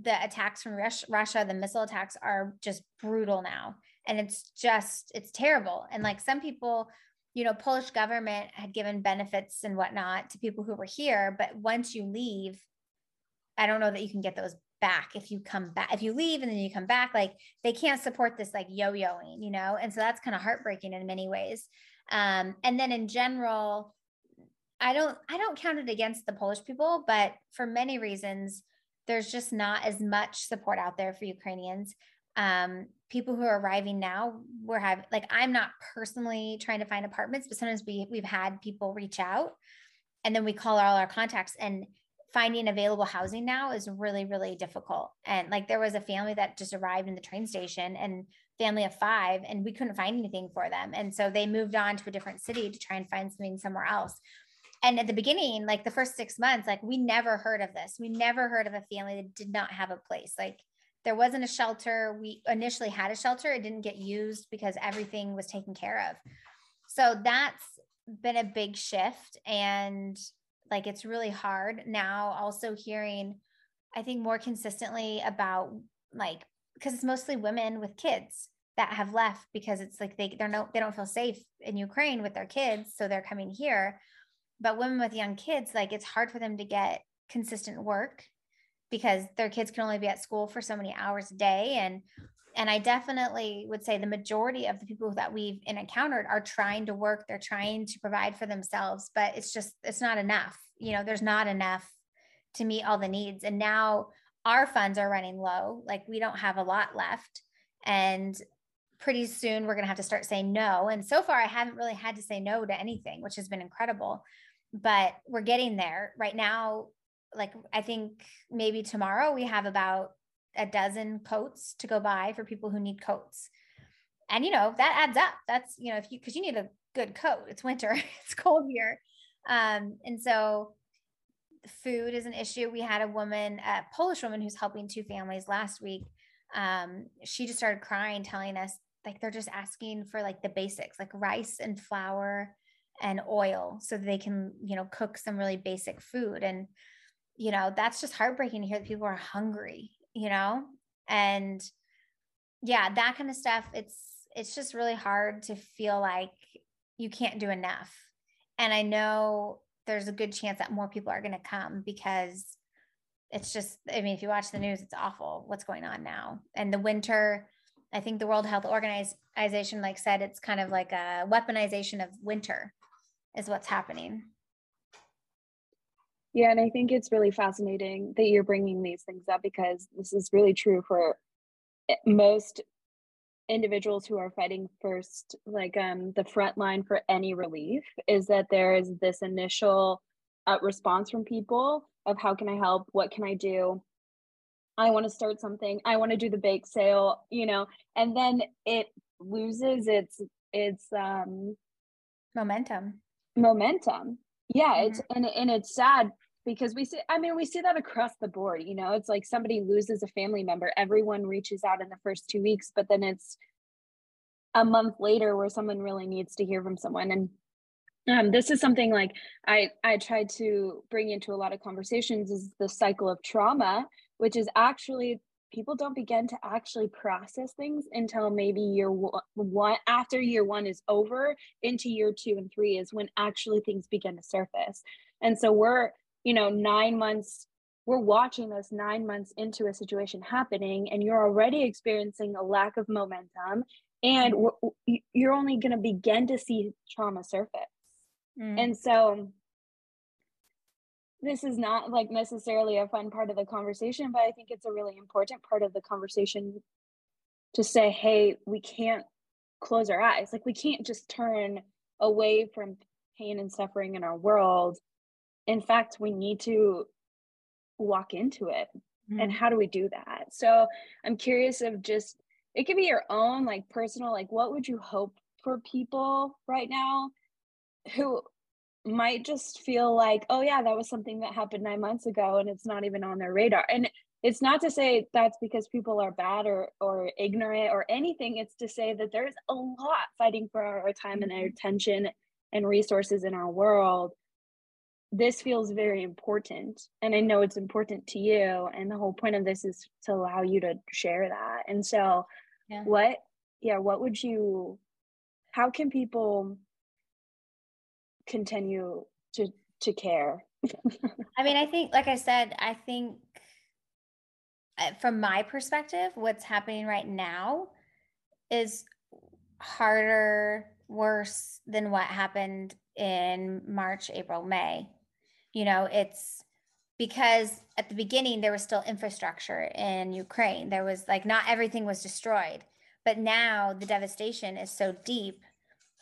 the attacks from Russia, the missile attacks are just brutal now. And it's just, it's terrible. And like some people you know, Polish government had given benefits and whatnot to people who were here, but once you leave, I don't know that you can get those back if you come back. If you leave and then you come back, like they can't support this like yo-yoing, you know, and so that's kind of heartbreaking in many ways. Um, and then in general, I don't I don't count it against the Polish people, but for many reasons, there's just not as much support out there for Ukrainians. um, people who are arriving now, we're having like I'm not personally trying to find apartments, but sometimes we we've had people reach out and then we call all our contacts and finding available housing now is really really difficult. And like there was a family that just arrived in the train station and family of five and we couldn't find anything for them. And so they moved on to a different city to try and find something somewhere else. And at the beginning like the first six months like we never heard of this. We never heard of a family that did not have a place. Like there wasn't a shelter. We initially had a shelter. It didn't get used because everything was taken care of. So that's been a big shift. And like it's really hard now also hearing i think more consistently about like because it's mostly women with kids that have left because it's like they they're no they don't feel safe in ukraine with their kids so they're coming here. But women with young kids like it's hard for them to get consistent work because their kids can only be at school for so many hours a day. And and i definitely would say the majority of the people that we've encountered are trying to work they're trying to provide for themselves but it's just it's not enough you know there's not enough to meet all the needs. And now our funds are running low like we don't have a lot left. And pretty soon we're going to have to start saying no. And so far i haven't really had to say no to anything which has been incredible but we're getting there. Right now like i think maybe tomorrow we have about a dozen coats to go buy for people who need coats and you know that adds up that's you know if you because you need a good coat it's winter (laughs) it's cold here um, and so food is an issue. We had a woman, a Polish woman who's helping two families last week. Um, she just started crying, telling us like they're just asking for like the basics, like rice and flour and oil, so they can, you know, cook some really basic food. And, you know, that's just heartbreaking to hear that people are hungry, you know? And yeah, that kind of stuff, it's it's just really hard to feel like you can't do enough and I know there's a good chance that more people are going to come because it's just, I mean, if you watch the news, it's awful what's going on now. And the winter, I think the World Health Organization, like said, it's kind of like a weaponization of winter is what's happening. Yeah, and I think it's really fascinating that you're bringing these things up because this is really true for eh, most individuals who are fighting first like um the front line for any relief is that there is this initial uh, response from people of how can i help? What can i do? I want to start something. I want to do the bake sale you know? And then it loses its its um momentum. momentum. Yeah mm-hmm. it's and, and it's sad because we see i mean we see that across the board you know it's like somebody loses a family member everyone reaches out in the first two weeks but then it's a month later where someone really needs to hear from someone. And um, this is something like i i try to bring into a lot of conversations is the cycle of trauma which is actually people don't begin to actually process things until maybe year one after year one is over into year two and three is when actually things begin to surface. And so we're you know, nine months, we're watching this nine months into a situation happening, and you're already experiencing a lack of momentum, and you're only going to begin to see trauma surface. Mm. And so, this is not like necessarily a fun part of the conversation, but I think it's a really important part of the conversation to say, hey, we can't close our eyes. Like, we can't just turn away from pain and suffering in our world in fact we need to walk into it. Mm-hmm. and how do we do that? So i'm curious of just it could be your own like personal like what would you hope for people right now who might just feel like oh yeah that was something that happened nine months ago and it's not even on their radar. And it's not to say that's because people are bad or or ignorant or anything. It's to say that there's a lot fighting for our time and our mm-hmm. attention and resources in our world this feels very important and i know it's important to you and the whole point of this is to allow you to share that. And so yeah. what yeah what would you how can people continue to to care? I mean i think like i said i think uh, from my perspective what's happening right now is harder worse than what happened in march april may you know it's because at the beginning there was still infrastructure in Ukraine. There was like not everything was destroyed, but now the devastation is so deep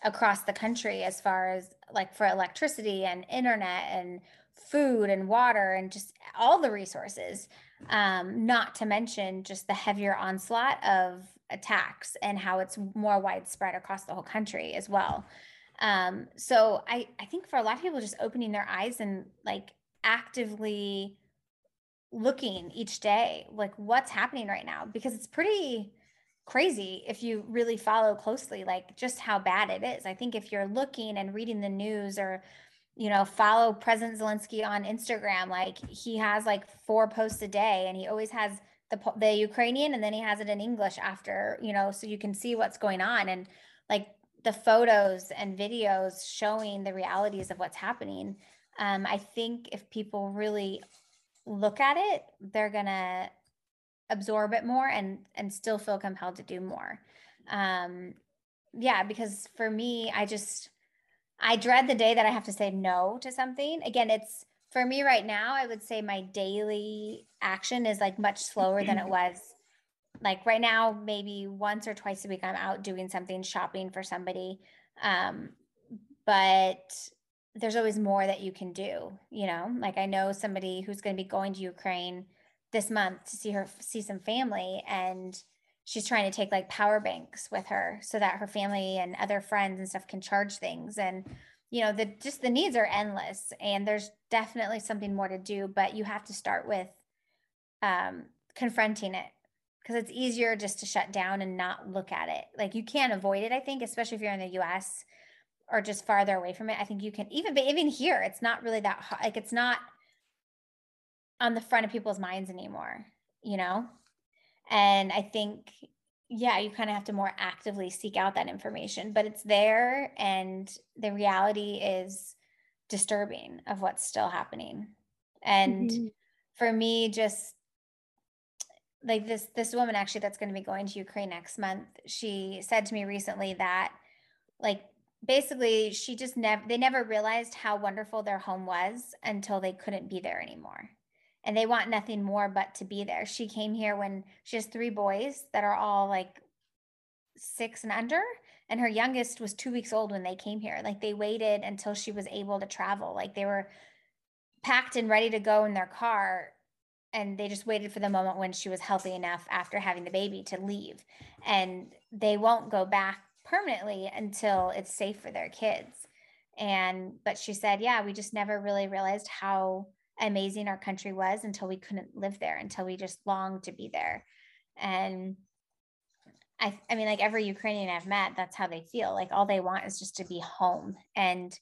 across the country as far as like for electricity and internet and food and water and just all the resources um, not to mention just the heavier onslaught of attacks and how it's more widespread across the whole country as well um, so I, I think for a lot of people just opening their eyes and like actively looking each day like what's happening right now? Because it's pretty crazy if you really follow closely like just how bad it is. I think if you're looking and reading the news or you know follow president zelensky on instagram like he has like four posts a day and he always has the the ukrainian and then he has it in english after you know so you can see what's going on. And like the photos and videos showing the realities of what's happening um, i think if people really look at it they're gonna absorb it more and and still feel compelled to do more. Um yeah because for me i just i dread the day that i have to say no to something. Again it's for me right now i would say my daily action is like much slower than it (clears throat) was like right now maybe once or twice a week i'm out doing something shopping for somebody um but there's always more that you can do you know? Like i know somebody who's going to be going to ukraine this month to see her see some family and she's trying to take like power banks with her so that her family and other friends and stuff can charge things and you know the just the needs are endless and there's definitely something more to do but you have to start with um, confronting it because it's easier just to shut down and not look at it like you can't avoid it i think especially if you're in the us or just farther away from it i think you can even but even here it's not really that hard like it's not on the front of people's minds anymore, you know? And I think, yeah, you kind of have to more actively seek out that information, but it's there and the reality is disturbing of what's still happening. And mm-hmm. for me, just like this this woman actually that's going to be going to Ukraine next month, she said to me recently that like basically she just never they never realized how wonderful their home was until they couldn't be there anymore and they want nothing more but to be there. She came here when she has three boys that are all like six and under, and her youngest was two weeks old when they came here. Like they waited until she was able to travel. Like they were packed and ready to go in their car. And they just waited for the moment when she was healthy enough after having the baby to leave. And they won't go back permanently until it's safe for their kids. And, but she said, yeah, we just never really realized how amazing our country was until we couldn't live there, until we just longed to be there. And I, I mean, like every Ukrainian I've met, that's how they feel. Like all they want is just to be home. And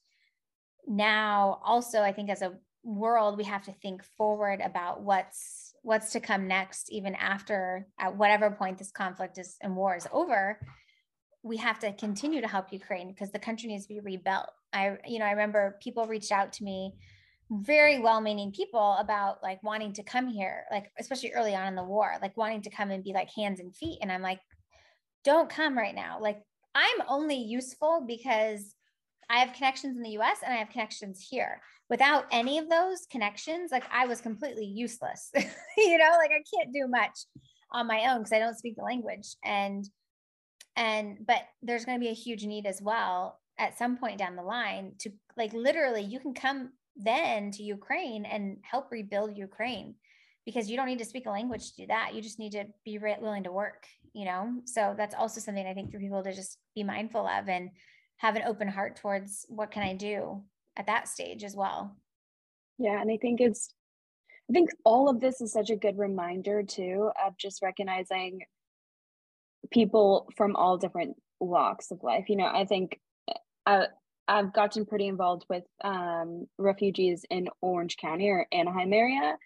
now, also, I think as a world, we have to think forward about what's what's to come next, even after at whatever point this conflict is and war is over. We have to continue to help Ukraine because the country needs to be rebuilt. I, you know, I remember people reached out to me very well-meaning people about like wanting to come here like especially early on in the war like wanting to come and be like hands and feet and i'm like don't come right now like i'm only useful because i have connections in the us and i have connections here without any of those connections like i was completely useless (laughs) you know like i can't do much on my own because i don't speak the language and and but there's going to be a huge need as well at some point down the line to like literally you can come then to Ukraine and help rebuild Ukraine because you don't need to speak a language to do that. You just need to be willing to work, you know? So that's also something I think for people to just be mindful of and have an open heart towards what can I do at that stage as well. Yeah. And I think it's, I think all of this is such a good reminder too of just recognizing people from all different walks of life. You know, I think uh, I've gotten pretty involved with um, refugees in Orange County or Anaheim area,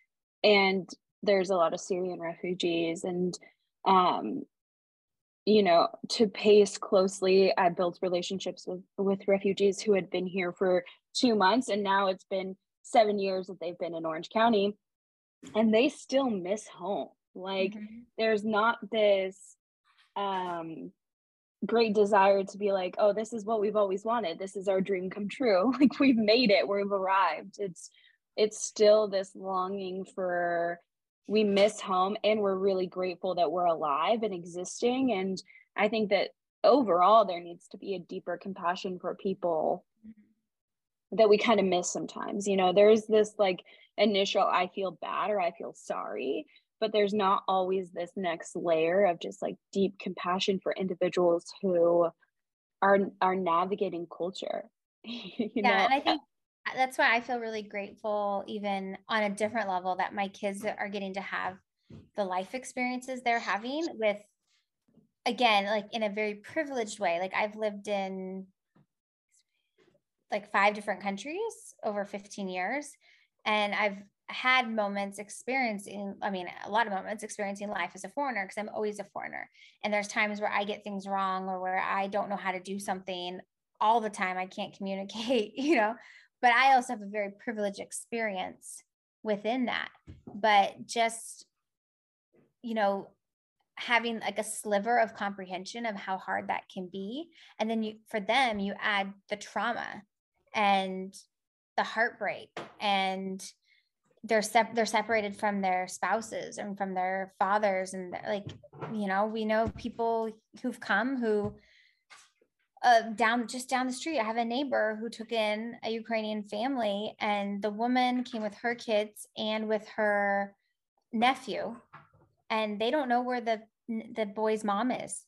and there's a lot of Syrian refugees, and um, you know, to pace closely, I built relationships with with refugees who had been here for two months, and now it's been seven years that they've been in Orange County, and they still miss home. Like, mm-hmm. there's not this um great desire to be like, oh, this is what we've always wanted. This is our dream come true. (laughs) Like we've made it, we've arrived. It's it's still this longing for we miss home and we're really grateful that we're alive and existing and i think that overall there needs to be a deeper compassion for people that we kind of miss sometimes you know there's this like initial i feel bad or i feel sorry but there's not always this next layer of just like deep compassion for individuals who are are navigating culture (laughs) you yeah know? and i think that's why I feel really grateful, even on a different level, that my kids are getting to have the life experiences they're having with, again, like in a very privileged way. Like I've lived in like five different countries over 15 years, and I've had moments experiencing, I mean, a lot of moments experiencing life as a foreigner because I'm always a foreigner. And there's times where I get things wrong or where I don't know how to do something all the time. I can't communicate, (laughs) you know, but I also have a very privileged experience within that. But just, you know, having like a sliver of comprehension of how hard that can be. And then you, for them, you add the trauma and the heartbreak and they're sep- they're separated from their spouses and from their fathers and like you know we know people who've come who uh, down just down the street, I have a neighbor who took in a Ukrainian family, and the woman came with her kids and with her nephew, and they don't know where the the boy's mom is.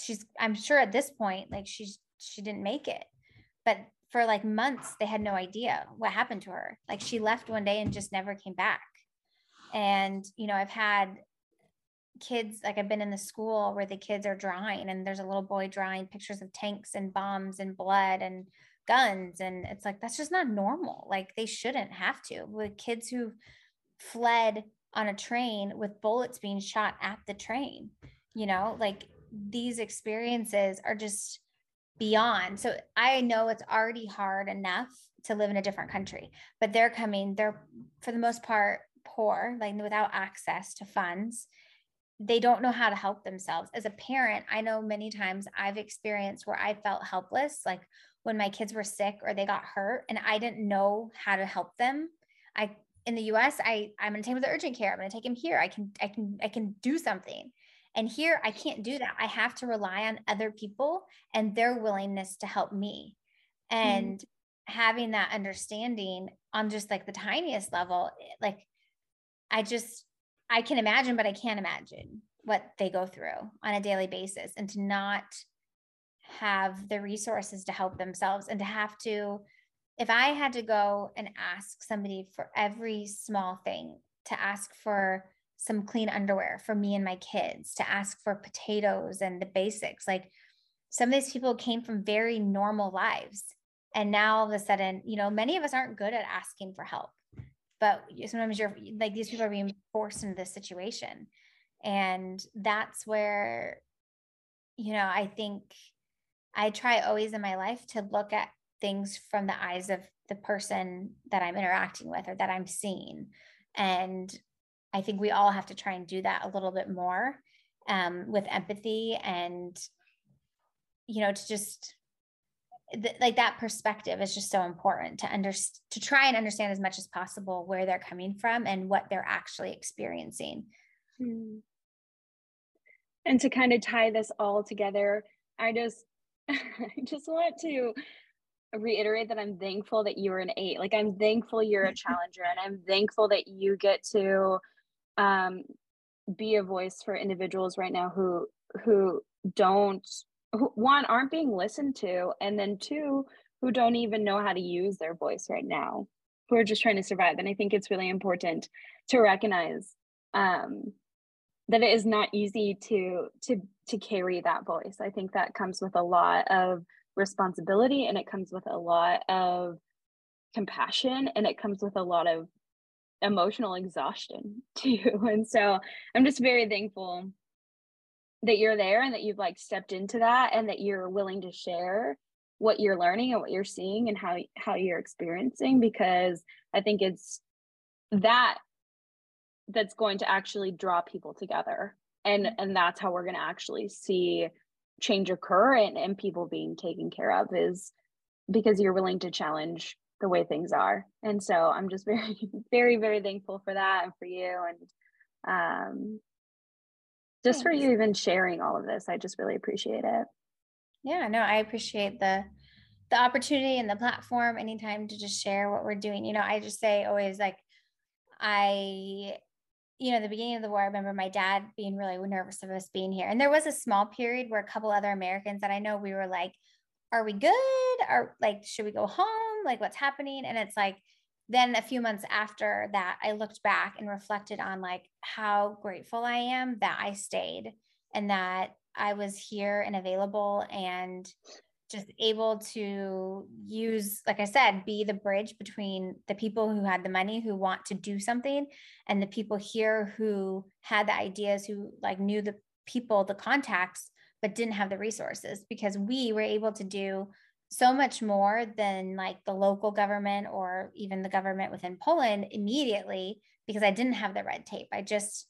She's, I'm sure at this point, like she's she didn't make it, but for like months they had no idea what happened to her. Like she left one day and just never came back. And you know, I've had kids like i've been in the school where the kids are drawing and there's a little boy drawing pictures of tanks and bombs and blood and guns and it's like that's just not normal. Like they shouldn't have to. With kids who fled on a train with bullets being shot at the train you know like these experiences are just beyond. So i know it's already hard enough to live in a different country but they're coming they're for the most part poor like without access to funds they don't know how to help themselves. As a parent, I know many times I've experienced where I felt helpless, like when my kids were sick or they got hurt and I didn't know how to help them. I in the US, I I'm going to take him to urgent care. I'm going to take him here. I can I can I can do something. And here I can't do that. I have to rely on other people and their willingness to help me. Mm-hmm. And mm-hmm. having that understanding on just like the tiniest level, like I just I can imagine, but I can't imagine what they go through on a daily basis and to not have the resources to help themselves and to have to, if I had to go and ask somebody for every small thing, to ask for some clean underwear for me and my kids, to ask for potatoes and the basics, like some of these people came from very normal lives. And now all of a sudden, you know, many of us aren't good at asking for help but sometimes you're like these people are being forced into this situation. And that's where you know i think i try always in my life to look at things from the eyes of the person that i'm interacting with or that i'm seeing. And i think we all have to try and do that a little bit more um, with empathy and you know to just th- like that perspective is just so important to under to try and understand as much as possible where they're coming from and what they're actually experiencing mm. and to kind of tie this all together i just (laughs) i just want to reiterate that i'm thankful that you're an eight like i'm thankful you're a (laughs) challenger and i'm thankful that you get to um, be a voice for individuals right now who who don't one aren't being listened to and then two who don't even know how to use their voice right now who are just trying to survive. And i think it's really important to recognize um, that it is not easy to to to carry that voice. I think that comes with a lot of responsibility and it comes with a lot of compassion and it comes with a lot of emotional exhaustion (laughs) too. And so i'm just very thankful that you're there and that you've like stepped into that and that you're willing to share what you're learning and what you're seeing and how how you're experiencing because i think it's that that's going to actually draw people together and mm-hmm. and that's how we're going to actually see change occur and, and people being taken care of is because you're willing to challenge the way things are. And so I'm just (laughs) very, very, very thankful for that and for you and um, just Thanks. for you even sharing all of this. I just really appreciate it. Yeah, no, I appreciate the the opportunity and the platform anytime to just share what we're doing. You know, I just say always like I you know, the beginning of the war, I remember my dad being really nervous of us being here. And there was a small period where a couple other Americans that I know we were like, are we good? Are like, should we go home? Like, what's happening? And it's like, then a few months after that, I looked back and reflected on like how grateful I am that I stayed and that I was here and available and just able to use like i said be the bridge between the people who had the money who want to do something and the people here who had the ideas who like knew the people the contacts but didn't have the resources because we were able to do so much more than like the local government or even the government within poland immediately because i didn't have the red tape i just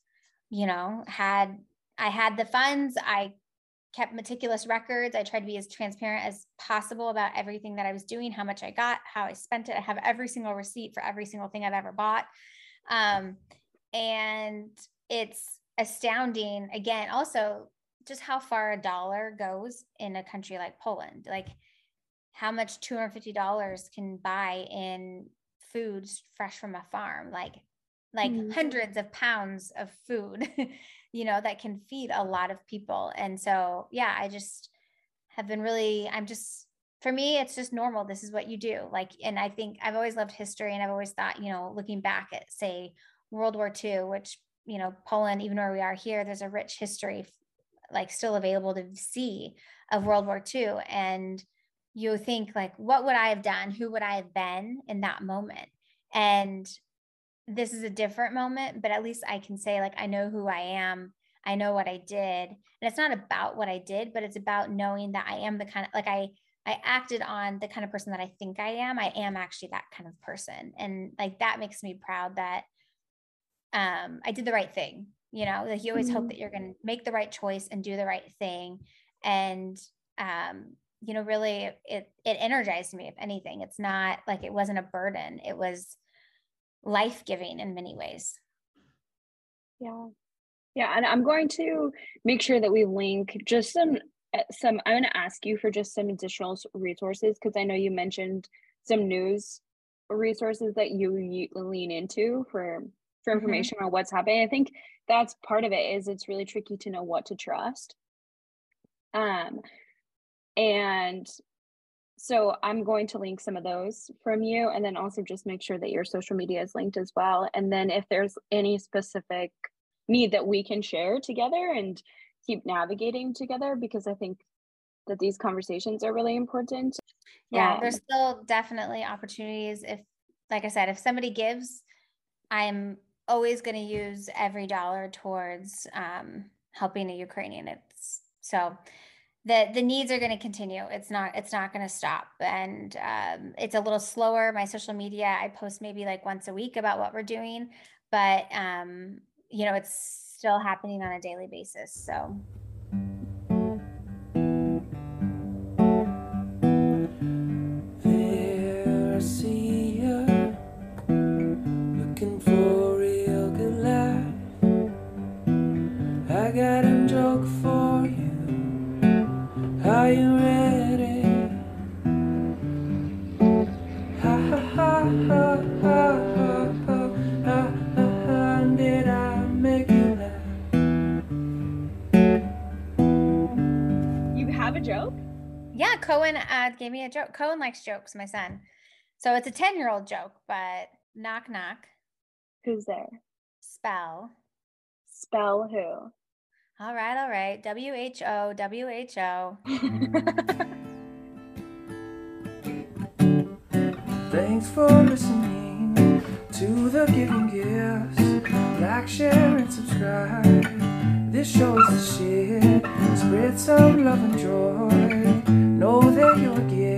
you know had i had the funds i kept meticulous records. I tried to be as transparent as possible about everything that I was doing, how much I got, how I spent it. I have every single receipt for every single thing I've ever bought. Um, and it's astounding, again, also just how far a dollar goes in a country like Poland. Like how much $250 can buy in foods fresh from a farm. Like like mm-hmm. hundreds of pounds of food (laughs) you know that can feed a lot of people and so yeah i just have been really i'm just for me it's just normal this is what you do like and i think i've always loved history and i've always thought you know looking back at say world war ii which you know poland even where we are here there's a rich history like still available to see of world war ii and you think like what would i have done who would i have been in that moment and this is a different moment, but at least I can say, like, I know who I am. I know what I did. And it's not about what I did, but it's about knowing that I am the kind of like I I acted on the kind of person that I think I am. I am actually that kind of person. And like that makes me proud that um I did the right thing. You know, like you always mm-hmm. hope that you're gonna make the right choice and do the right thing. And um, you know, really it it energized me, if anything. It's not like it wasn't a burden. It was life giving in many ways. Yeah. Yeah. And I'm going to make sure that we link just some, eh, some, I'm going to ask you for just some additional resources because I know you mentioned some news resources that you, you lean into for for mm-hmm. information mm-hmm. on what's happening. I think that's part of it is it's really tricky to know what to trust. Um and so I'm going to link some of those from you and then also just make sure that your social media is linked as well. And then if there's any specific need that we can share together and keep navigating together, because I think that these conversations are really important. Yeah, um, there's still definitely opportunities. If, like I said, if somebody gives, I'm always going to use every dollar towards um, helping a Ukrainian. It's so the the needs are going to continue. It's not it's not going to stop. And um, it's a little slower my social media i post maybe like once a week about what we're doing but um, you know it's still happening on a daily basis so Cohen uh, gave me a joke. Cohen likes jokes, my son. So it's a 10 year old joke, but knock, knock. Who's there? Spell. Spell who? All right, all right. W H O, W H O. (laughs) Thanks for listening to the Giving Gifts. Like, share, and subscribe. This show's the shit. Spread some love and joy know that you're giving.